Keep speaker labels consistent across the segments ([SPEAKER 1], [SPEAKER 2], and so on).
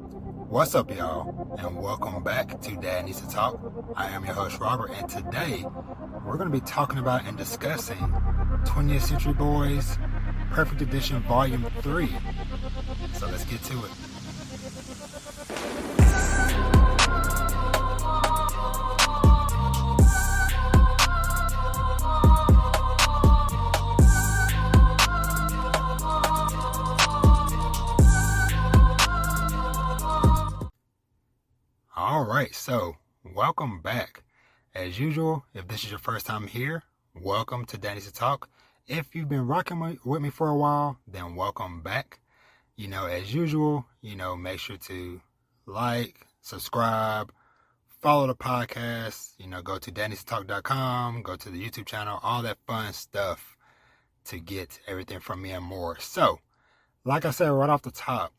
[SPEAKER 1] What's up, y'all, and welcome back to Dad Needs to Talk. I am your host, Robert, and today we're going to be talking about and discussing 20th Century Boys Perfect Edition Volume 3. So let's get to it. Right, so welcome back. As usual, if this is your first time here, welcome to Danny's Talk. If you've been rocking with me for a while, then welcome back. You know, as usual, you know, make sure to like, subscribe, follow the podcast, you know, go to dannystalk.com, go to the YouTube channel, all that fun stuff to get everything from me and more. So, like I said right off the top,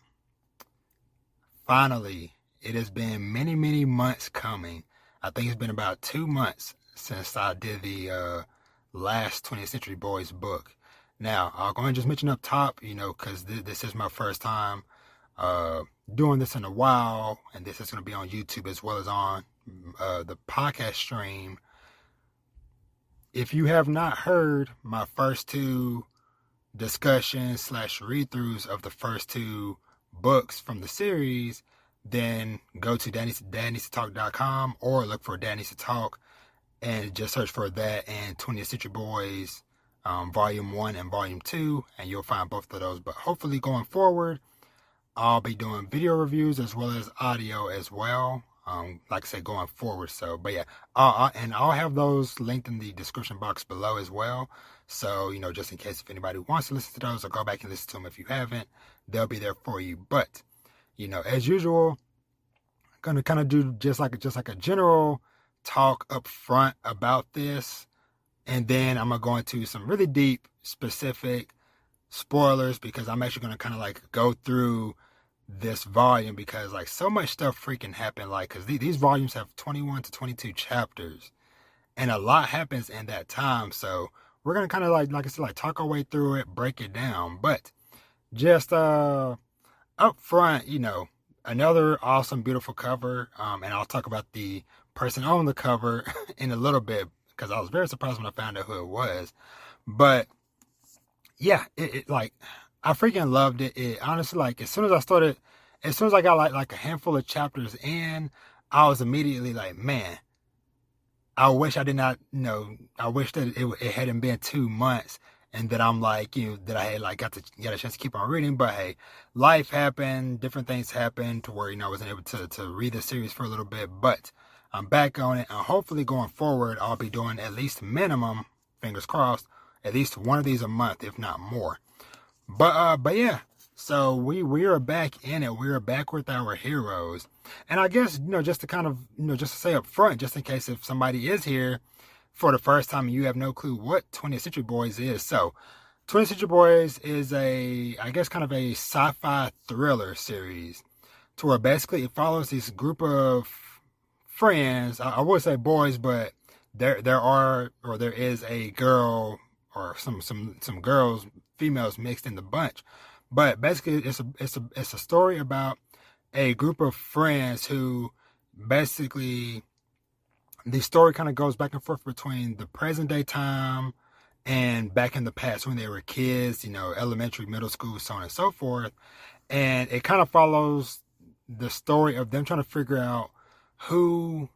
[SPEAKER 1] finally, it has been many, many months coming. I think it's been about two months since I did the uh, last 20th Century Boys book. Now, I'll go ahead and just mention up top, you know, because th- this is my first time uh, doing this in a while, and this is going to be on YouTube as well as on uh, the podcast stream. If you have not heard my first two discussions slash read throughs of the first two books from the series, then go to dadneedstotalk.com or look for Dad Needs to Talk and just search for that and 20th Century Boys um, Volume 1 and Volume 2, and you'll find both of those. But hopefully, going forward, I'll be doing video reviews as well as audio as well. Um, like I said, going forward. So, but yeah, uh, and I'll have those linked in the description box below as well. So, you know, just in case if anybody wants to listen to those or go back and listen to them if you haven't, they'll be there for you. But you know, as usual, I'm gonna kind of do just like just like a general talk up front about this, and then I'm gonna go into some really deep, specific spoilers because I'm actually gonna kind of like go through this volume because like so much stuff freaking happened like because th- these volumes have 21 to 22 chapters and a lot happens in that time. So we're gonna kind of like like i said like talk our way through it break it down. But just uh up front, you know, another awesome, beautiful cover. Um, and I'll talk about the person on the cover in a little bit because I was very surprised when I found out who it was. But yeah, it, it, like I freaking loved it. It honestly, like as soon as I started, as soon as I got like like a handful of chapters in, I was immediately like, man, I wish I did not, know, I wish that it, it hadn't been two months and that I'm like, you know, that I had like got to get a chance to keep on reading. But hey, life happened, different things happened to where, you know, I wasn't able to, to read the series for a little bit, but I'm back on it. And hopefully going forward, I'll be doing at least minimum, fingers crossed, at least one of these a month, if not more. But, uh, but yeah, so we, we are back in it. We are back with our heroes. And I guess, you know, just to kind of, you know, just to say up front, just in case if somebody is here for the first time and you have no clue what 20th Century Boys is. So, 20th Century Boys is a, I guess, kind of a sci fi thriller series to where basically it follows this group of friends. I, I would say boys, but there there are or there is a girl or some some some girls females mixed in the bunch but basically it's a it's a it's a story about a group of friends who basically the story kind of goes back and forth between the present day time and back in the past when they were kids, you know, elementary, middle school, so on and so forth. And it kind of follows the story of them trying to figure out who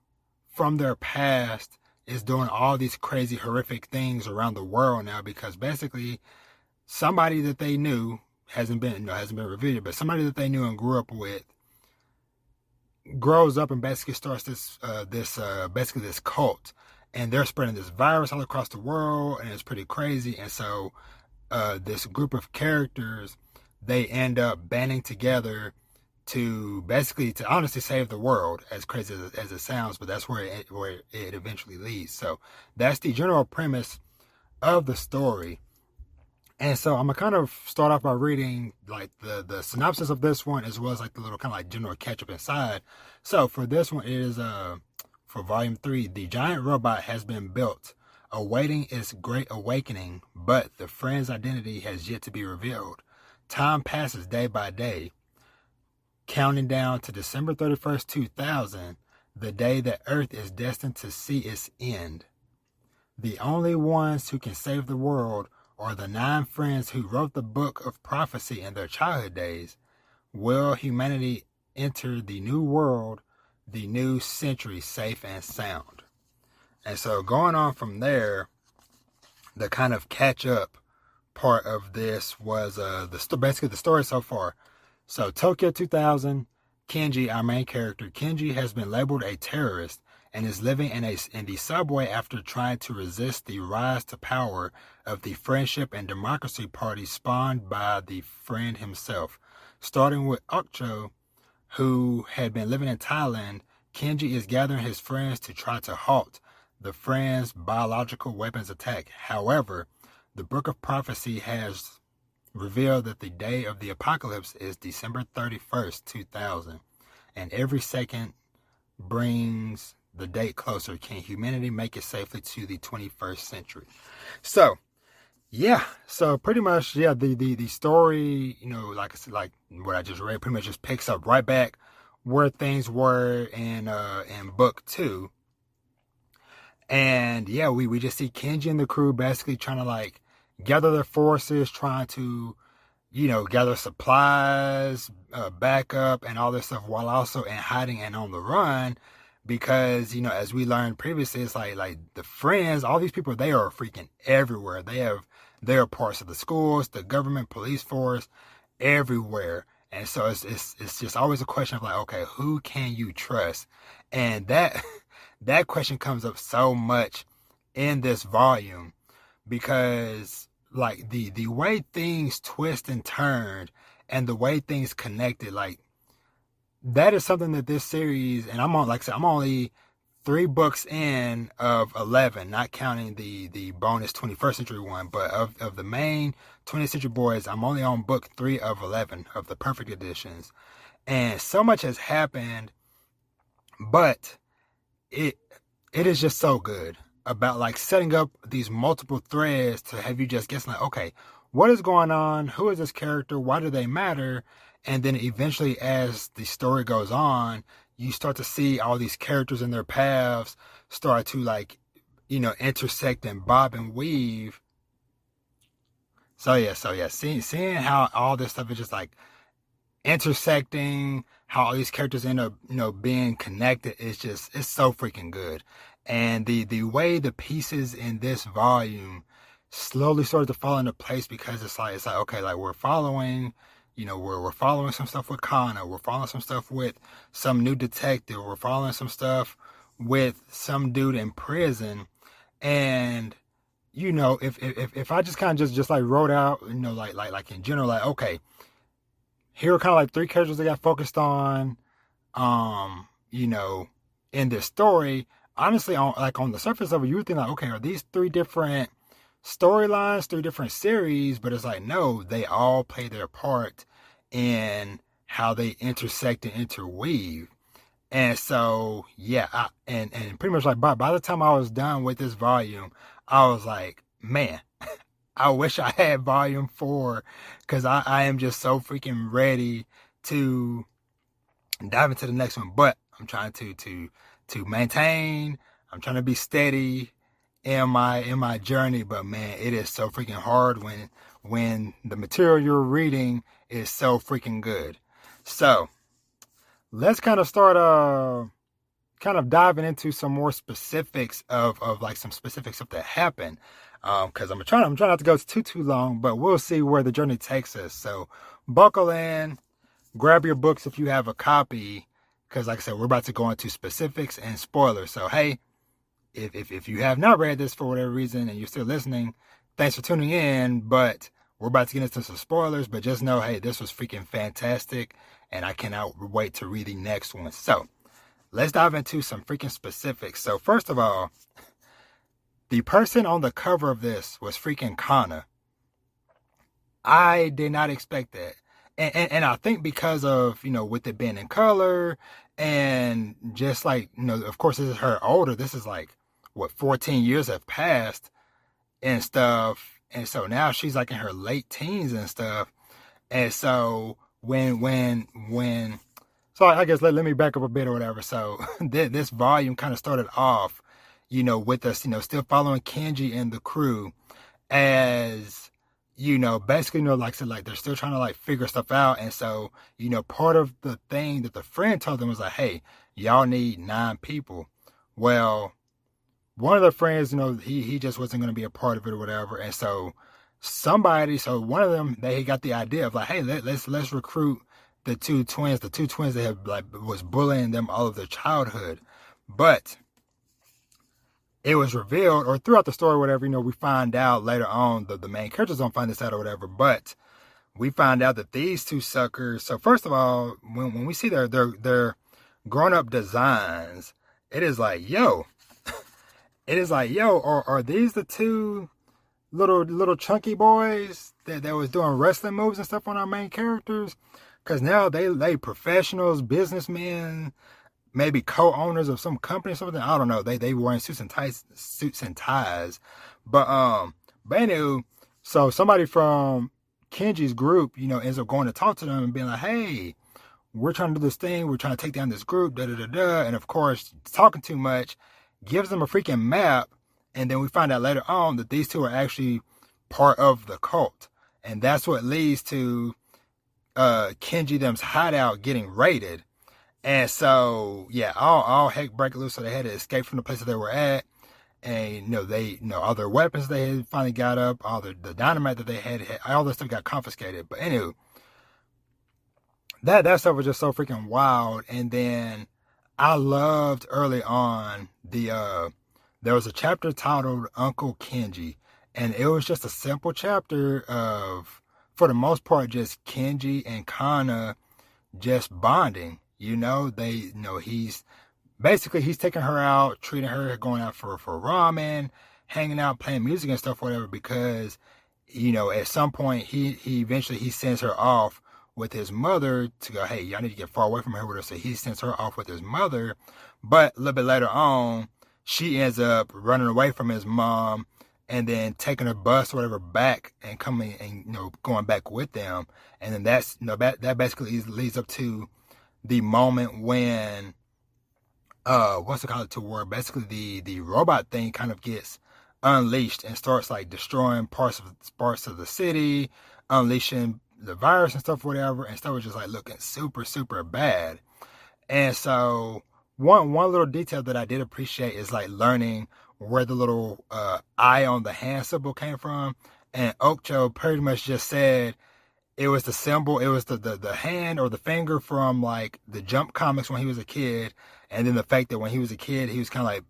[SPEAKER 1] from their past is doing all these crazy, horrific things around the world now because basically somebody that they knew hasn't been, you know, hasn't been revealed, but somebody that they knew and grew up with grows up and basically starts this uh, this uh, basically this cult, and they're spreading this virus all across the world, and it's pretty crazy. And so, uh, this group of characters they end up banding together to basically to honestly save the world. As crazy as, as it sounds, but that's where it, where it eventually leads. So that's the general premise of the story. And so I'm gonna kind of start off by reading like the the synopsis of this one as well as like the little kind of like general catch up inside. So for this one, it is uh for volume three. The giant robot has been built, awaiting its great awakening, but the friend's identity has yet to be revealed. Time passes day by day. counting down to December 31st, 2000, the day that Earth is destined to see its end. The only ones who can save the world are the nine friends who wrote the book of prophecy in their childhood days. Will humanity enter the new world, the new century, safe and sound? And so, going on from there, the kind of catch up part of this was uh, the basically the story so far. So, Tokyo 2000, Kenji, our main character, Kenji has been labeled a terrorist and is living in a in the subway after trying to resist the rise to power of the Friendship and Democracy Party spawned by the friend himself. Starting with Otcho, who had been living in Thailand, Kenji is gathering his friends to try to halt the friend's biological weapons attack. However, the Book of Prophecy has revealed that the day of the apocalypse is December 31st, 2000, and every second brings the date closer. Can humanity make it safely to the 21st century? So, yeah, so pretty much, yeah, the the the story, you know, like I said, like what I just read, pretty much just picks up right back where things were in uh in book two. And yeah, we we just see Kenji and the crew basically trying to like gather their forces, trying to, you know, gather supplies, uh, backup, and all this stuff, while also in hiding and on the run because you know as we learned previously it's like like the friends all these people they are freaking everywhere. They have they're parts of the schools the government police force everywhere. And so it's it's, it's just always a question of like okay who can you trust? And that that question comes up so much in this volume because like the the way things twist and turned and the way things connected like that is something that this series, and I'm on, like I said, I'm only three books in of 11, not counting the, the bonus 21st century one, but of, of the main 20th century boys, I'm only on book three of 11 of the perfect editions. And so much has happened, but it, it is just so good about like setting up these multiple threads to have you just guess like, okay, what is going on? Who is this character? Why do they matter? And then eventually, as the story goes on, you start to see all these characters and their paths start to like, you know, intersect and bob and weave. So yeah, so yeah, seeing seeing how all this stuff is just like intersecting, how all these characters end up, you know, being connected is just it's so freaking good. And the the way the pieces in this volume slowly started to fall into place because it's like it's like okay, like we're following you know, we're, we're following some stuff with Kana. We're following some stuff with some new detective. We're following some stuff with some dude in prison. And, you know, if, if, if I just kind of just, just like wrote out, you know, like, like, like in general, like, okay, here are kind of like three characters that got focused on, um, you know, in this story. Honestly, on like on the surface of it, you would think like, okay, are these three different storylines through different series, but it's like, no, they all play their part in how they intersect and interweave. And so, yeah, I, and, and pretty much like by, by the time I was done with this volume, I was like, man, I wish I had volume four because I, I am just so freaking ready to dive into the next one. But I'm trying to, to, to maintain, I'm trying to be steady in my in my journey but man it is so freaking hard when when the material you're reading is so freaking good. So let's kind of start uh kind of diving into some more specifics of of like some specific stuff that happened. Um because i'm trying i'm trying not to go too too long but we'll see where the journey takes us. So buckle in grab your books if you have a copy because like i said we're about to go into specifics and spoilers so hey if, if, if you have not read this for whatever reason and you're still listening, thanks for tuning in. But we're about to get into some spoilers, but just know, hey, this was freaking fantastic, and I cannot wait to read the next one. So let's dive into some freaking specifics. So first of all, the person on the cover of this was freaking Kana. I did not expect that. And, and, and I think because of, you know, with it being in color and just like, you know, of course, this is her older. This is like what 14 years have passed and stuff and so now she's like in her late teens and stuff and so when when when so I guess let, let me back up a bit or whatever. So this volume kind of started off, you know, with us, you know, still following Kenji and the crew as, you know, basically, you know, like I said, like they're still trying to like figure stuff out. And so, you know, part of the thing that the friend told them was like, hey, y'all need nine people. Well, one of the friends, you know, he, he just wasn't going to be a part of it or whatever. And so somebody, so one of them, they got the idea of like, hey, let, let's, let's recruit the two twins, the two twins that have like was bullying them all of their childhood. But it was revealed, or throughout the story, whatever, you know, we find out later on, the, the main characters don't find this out or whatever, but we find out that these two suckers, so first of all, when, when we see their, their, their grown up designs, it is like, yo, it is like, yo, are, are these the two little, little chunky boys that, that was doing wrestling moves and stuff on our main characters? Cause now they they professionals, businessmen, maybe co-owners of some company or something. I don't know. They they wearing suits and ties, suits and ties. But um, but anyway, so somebody from Kenji's group, you know, ends up going to talk to them and being like, "Hey, we're trying to do this thing. We're trying to take down this group." Da da da da. And of course, talking too much gives them a freaking map, and then we find out later on that these two are actually part of the cult, and that's what leads to uh, Kenji them's hideout getting raided. And so, yeah, all, all heck break loose. So they had to escape from the place that they were at. And, you know, they, you know, all their weapons they had finally got up, all the, the dynamite that they had, all this stuff got confiscated. But anyway, that, that stuff was just so freaking wild. And then I loved early on the, uh, there was a chapter titled Uncle Kenji. And it was just a simple chapter of, for the most part, just Kenji and Kana just bonding. You know, they, you know, he's basically he's taking her out, treating her, going out for for ramen, hanging out, playing music and stuff, whatever. Because, you know, at some point he he eventually he sends her off with his mother to go, hey, y'all need to get far away from her with her. So he sends her off with his mother. But a little bit later on, she ends up running away from his mom and then taking a bus or whatever back and coming and you know going back with them and then that's you know that that basically leads up to the moment when uh what's it called to where basically the the robot thing kind of gets unleashed and starts like destroying parts of parts of the city unleashing the virus and stuff whatever and stuff was just like looking super super bad and so one one little detail that I did appreciate is like learning where the little uh, eye on the hand symbol came from. And Ocho pretty much just said it was the symbol, it was the, the, the hand or the finger from like the Jump comics when he was a kid. And then the fact that when he was a kid, he was kind of like,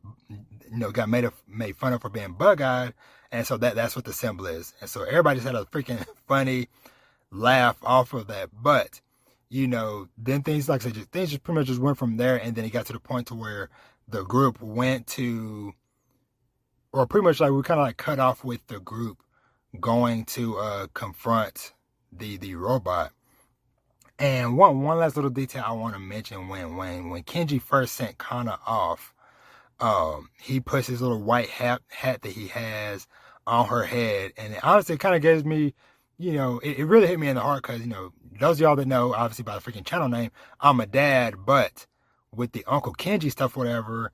[SPEAKER 1] you know, got made of, made fun of for being bug eyed. And so that, that's what the symbol is. And so everybody just had a freaking funny laugh off of that. But, you know, then things like I said, things just pretty much just went from there. And then it got to the point to where the group went to or pretty much like we kind of like cut off with the group going to uh, confront the the robot. And one one last little detail I want to mention when when when Kenji first sent Kana off, um, he puts his little white hat hat that he has on her head, and it honestly kind of gives me, you know, it, it really hit me in the heart because you know those of y'all that know, obviously by the freaking channel name, I'm a dad, but with the Uncle Kenji stuff, whatever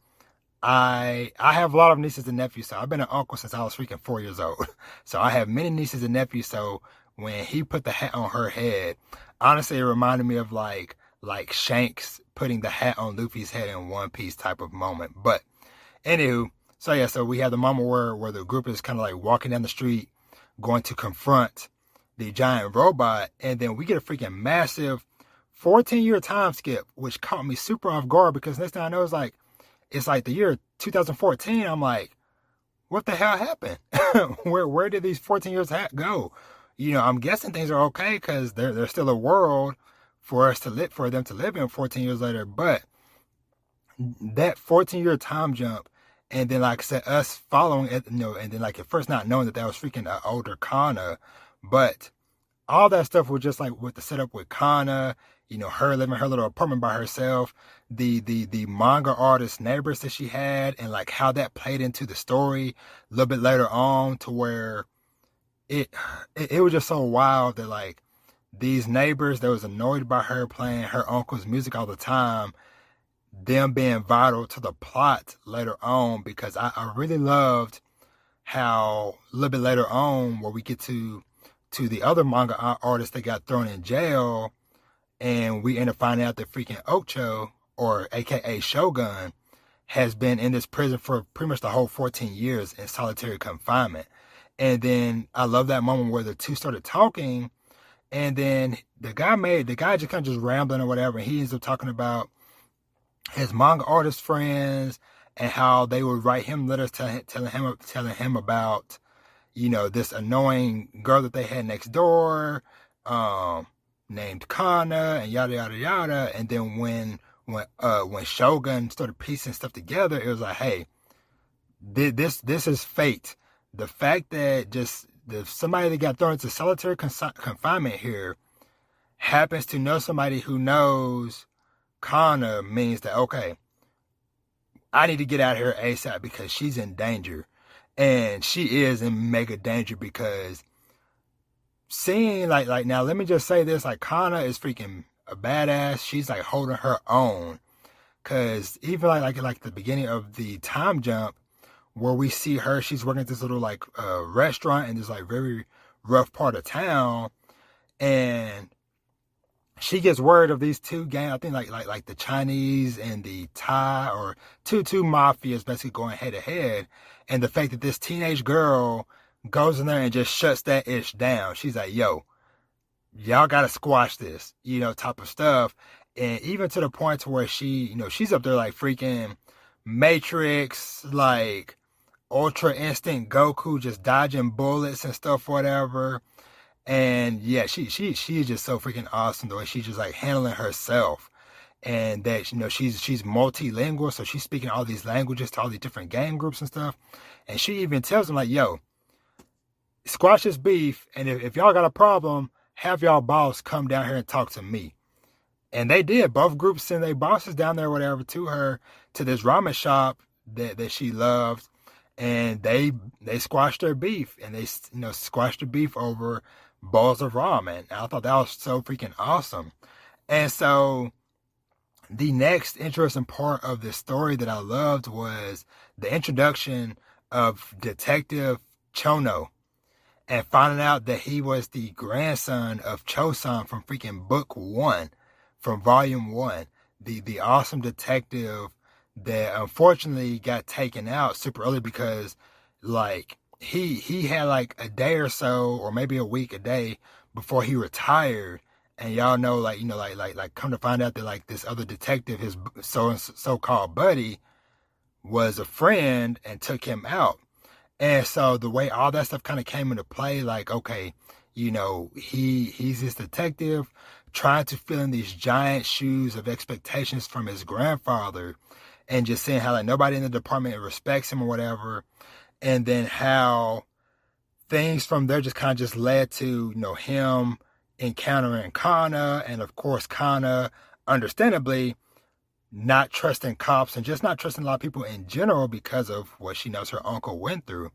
[SPEAKER 1] I I have a lot of nieces and nephews, so I've been an uncle since I was freaking four years old. So I have many nieces and nephews. So when he put the hat on her head, honestly, it reminded me of like like Shanks putting the hat on Luffy's head in One Piece type of moment. But anywho, so yeah, so we have the moment where where the group is kind of like walking down the street, going to confront the giant robot, and then we get a freaking massive 14 year time skip, which caught me super off guard because next thing I know it's like it's like the year 2014. I'm like, what the hell happened? where where did these 14 years go? You know, I'm guessing things are okay because there there's still a world for us to live for them to live in 14 years later. But that 14 year time jump, and then like said, us following it, you know, and then like at first not knowing that that was freaking an older Kana, but all that stuff was just like with the setup with Kana you know, her living her little apartment by herself, the the the manga artist neighbors that she had, and like how that played into the story a little bit later on to where it it, it was just so wild that like these neighbors that was annoyed by her playing her uncle's music all the time, them being vital to the plot later on because I, I really loved how a little bit later on where we get to to the other manga artist that got thrown in jail and we end up finding out that freaking Ocho or aka Shogun has been in this prison for pretty much the whole 14 years in solitary confinement. And then I love that moment where the two started talking and then the guy made the guy just kind of just rambling or whatever. And he ends up talking about his manga artist friends and how they would write him letters telling, him telling him about you know this annoying girl that they had next door um, named Kana and yada yada yada. And then when when uh when Shogun started piecing stuff together, it was like, hey, this this is fate. The fact that just the somebody that got thrown into solitary confinement here happens to know somebody who knows Kana means that okay, I need to get out here ASAP because she's in danger. And she is in mega danger because seeing like like now let me just say this like Kana is freaking a badass. She's like holding her own. Cause even like like like the beginning of the time jump, where we see her, she's working at this little like uh, restaurant in this like very rough part of town, and she gets word of these two gangs. I think like like like the Chinese and the Thai or two two mafias basically going head to head, and the fact that this teenage girl goes in there and just shuts that ish down. She's like, "Yo, y'all gotta squash this," you know, type of stuff. And even to the point to where she, you know, she's up there like freaking Matrix, like Ultra Instinct Goku just dodging bullets and stuff, whatever. And yeah, she she she is just so freaking awesome the way she's just like handling herself. And that you know she's she's multilingual, so she's speaking all these languages to all these different gang groups and stuff. And she even tells them like, "Yo, squash this beef, and if, if y'all got a problem, have y'all boss come down here and talk to me." And they did. Both groups send their bosses down there, whatever, to her to this ramen shop that that she loved and they they squashed their beef and they you know squashed the beef over bowls of ramen. I thought that was so freaking awesome. And so the next interesting part of this story that I loved was the introduction of Detective Chono and finding out that he was the grandson of Chosan from freaking book one, from volume one. The the awesome detective that unfortunately got taken out super early because like he he had like a day or so or maybe a week a day before he retired. And y'all know like you know like like like come to find out that like this other detective his so so called buddy was a friend and took him out. And so the way all that stuff kind of came into play like okay you know he he's this detective trying to fill in these giant shoes of expectations from his grandfather and just seeing how like nobody in the department respects him or whatever, and then how things from there just kind of just led to you know him encountering Kana, and of course Kana, understandably, not trusting cops and just not trusting a lot of people in general because of what she knows her uncle went through.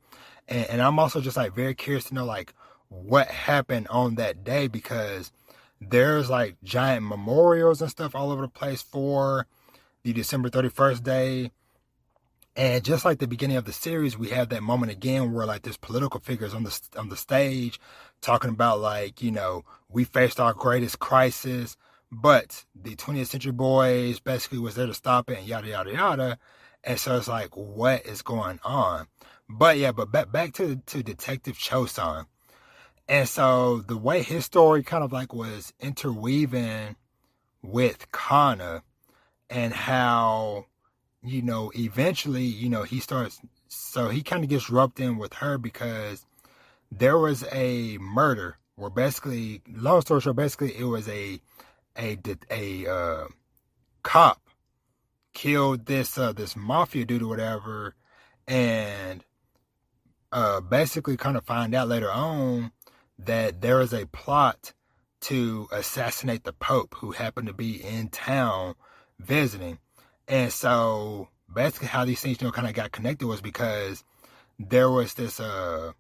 [SPEAKER 1] And, and I'm also just like very curious to know like what happened on that day because there's like giant memorials and stuff all over the place for the December 31st day. And just like the beginning of the series, we have that moment again where like this political figures on the on the stage talking about like you know we faced our greatest crisis, but the 20th Century Boys basically was there to stop it and yada yada yada. And so it's like what is going on? But yeah, but back back to to Detective Chosan. And so the way his story kind of like was interweaving with Kana and how you know eventually you know he starts so he kind of gets roped in with her because there was a murder where basically long story short basically it was a a a uh, cop killed this uh, this mafia dude or whatever and uh, basically kind of find out later on that there is a plot to assassinate the pope who happened to be in town visiting. And so basically how these things, you know, kind of got connected was because there was this uh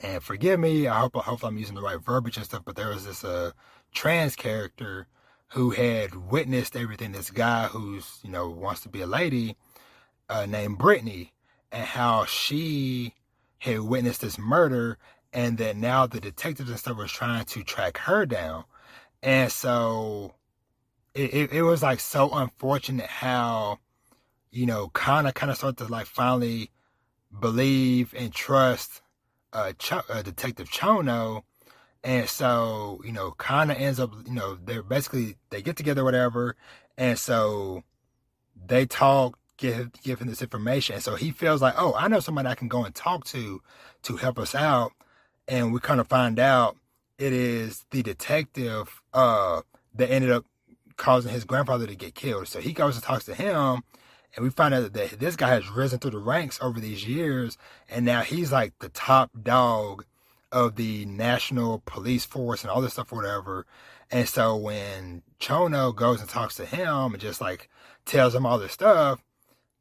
[SPEAKER 1] And forgive me, I hope, I hope I'm using the right verbiage and stuff, but there was this uh, trans character who had witnessed everything. This guy who's, you know, wants to be a lady uh, named Brittany, and how she had witnessed this murder, and that now the detectives and stuff was trying to track her down. And so it, it, it was like so unfortunate how, you know, Kana kind of started to like finally believe and trust uh, Ch- uh, Detective Chono. And so, you know, Kana ends up, you know, they're basically, they get together, whatever. And so they talk, give, give him this information. And so he feels like, oh, I know somebody I can go and talk to to help us out. And we kind of find out it is the detective uh, that ended up causing his grandfather to get killed. So he goes and talks to him and we find out that this guy has risen through the ranks over these years, and now he's like the top dog of the national police force and all this stuff, whatever. And so when Chono goes and talks to him and just like tells him all this stuff,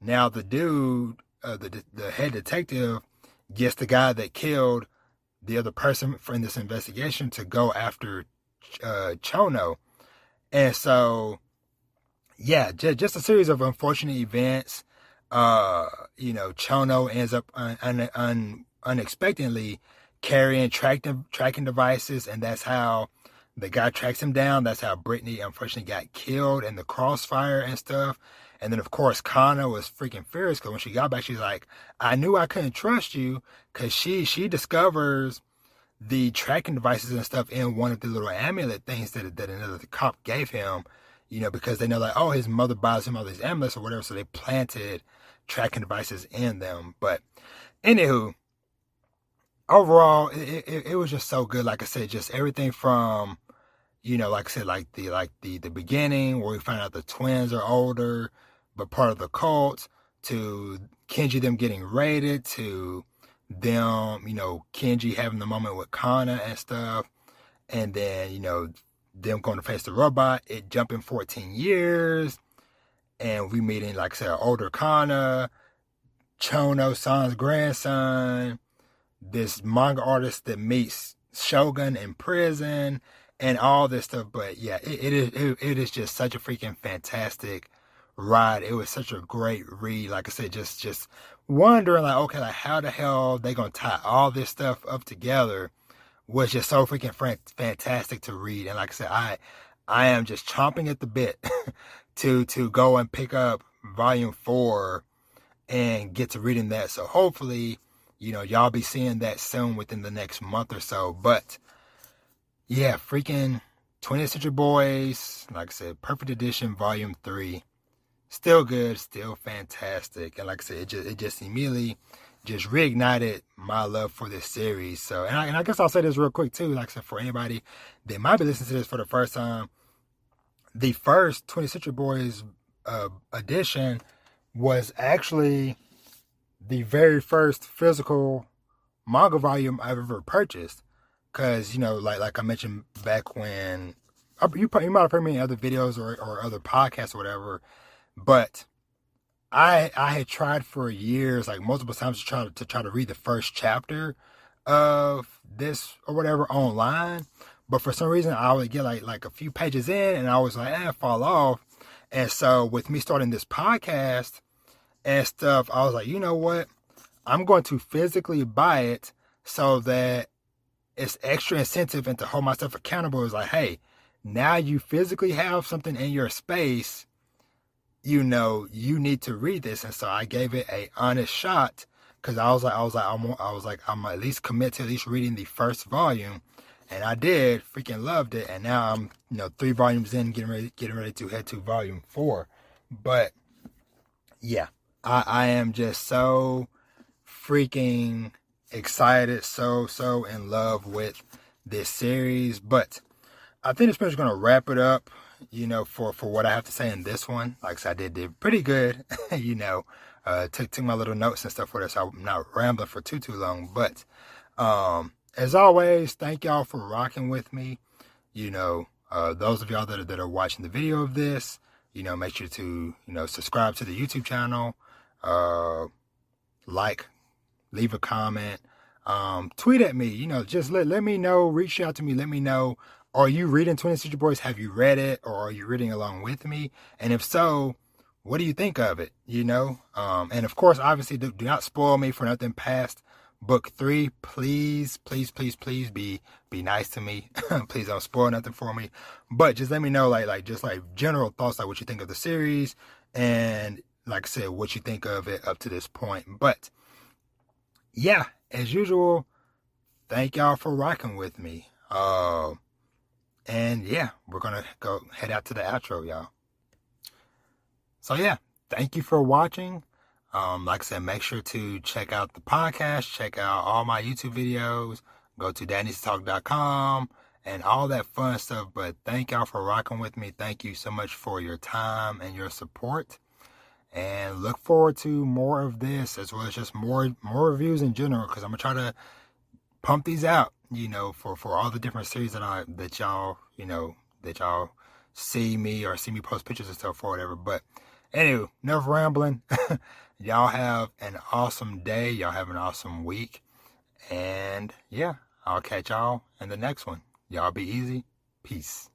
[SPEAKER 1] now the dude, uh, the the head detective, gets the guy that killed the other person in this investigation to go after uh, Chono. And so yeah, just, just a series of unfortunate events. Uh, you know, Chono ends up un, un, un, unexpectedly carrying tracking tracking devices, and that's how the guy tracks him down. That's how Brittany unfortunately got killed in the crossfire and stuff. And then, of course, Kana was freaking furious because when she got back, she's like, "I knew I couldn't trust you," because she she discovers the tracking devices and stuff in one of the little amulet things that that another cop gave him you know, because they know like, oh, his mother buys him all these amulets or whatever, so they planted tracking devices in them. But anywho, overall, it, it, it was just so good. Like I said, just everything from, you know, like I said, like the like the the beginning where we find out the twins are older, but part of the cult, to Kenji them getting raided, to them, you know, Kenji having the moment with Kana and stuff, and then you know them going to face the robot, it jumping 14 years, and we meeting, like I said, older Kana, Chono San's grandson, this manga artist that meets Shogun in prison, and all this stuff. But yeah, it, it is it, it is just such a freaking fantastic ride. It was such a great read. Like I said, just just wondering like, okay, like how the hell they gonna tie all this stuff up together was just so freaking fantastic to read. And like I said, I I am just chomping at the bit to to go and pick up volume four and get to reading that. So hopefully, you know, y'all be seeing that soon within the next month or so. But yeah, freaking 20th Century Boys, like I said, Perfect Edition Volume 3. Still good, still fantastic. And like I said, it just it just immediately just reignited my love for this series. So, and I, and I, guess I'll say this real quick too, like I said, for anybody that might be listening to this for the first time, the first 20th Century Boys uh, edition was actually the very first physical manga volume I've ever purchased. Cause you know, like like I mentioned back when you you might have heard me in other videos or or other podcasts or whatever, but I I had tried for years, like multiple times, to try to, to try to read the first chapter of this or whatever online, but for some reason I would get like like a few pages in, and I was like, eh, fall off. And so with me starting this podcast and stuff, I was like, you know what? I'm going to physically buy it so that it's extra incentive and to hold myself accountable. Is like, hey, now you physically have something in your space you know, you need to read this. And so I gave it a honest shot because I was like, I was like, I'm, I was like, I'm at least commit to at least reading the first volume. And I did, freaking loved it. And now I'm, you know, three volumes in, getting ready, getting ready to head to volume four. But yeah, I, I am just so freaking excited, so, so in love with this series. But I think it's pretty going to wrap it up you know, for, for what I have to say in this one. Like I said, I did, did pretty good, you know, uh, took, took my little notes and stuff for this. So I'm not rambling for too, too long. But, um, as always, thank y'all for rocking with me. You know, uh, those of y'all that are, that are watching the video of this, you know, make sure to, you know, subscribe to the YouTube channel, uh, like, leave a comment. um, tweet at me. You know, just let let me know. Reach out to me. Let me know. Are you reading 20th Century Boys? Have you read it, or are you reading along with me? And if so, what do you think of it? You know, um, and of course, obviously, do, do not spoil me for nothing past book three. Please, please, please, please be be nice to me. please don't spoil nothing for me. But just let me know, like, like just like general thoughts, like what you think of the series, and like I said, what you think of it up to this point. But yeah, as usual, thank y'all for rocking with me. Uh, and yeah, we're gonna go head out to the outro, y'all. So yeah, thank you for watching. Um, like I said, make sure to check out the podcast, check out all my YouTube videos, go to dannytalk.com and all that fun stuff. But thank y'all for rocking with me. Thank you so much for your time and your support. And look forward to more of this as well as just more more reviews in general because I'm gonna try to pump these out, you know, for, for all the different series that I that y'all, you know, that y'all see me or see me post pictures and stuff or whatever. But anyway, enough rambling. Y'all have an awesome day. Y'all have an awesome week. And yeah, I'll catch y'all in the next one. Y'all be easy. Peace.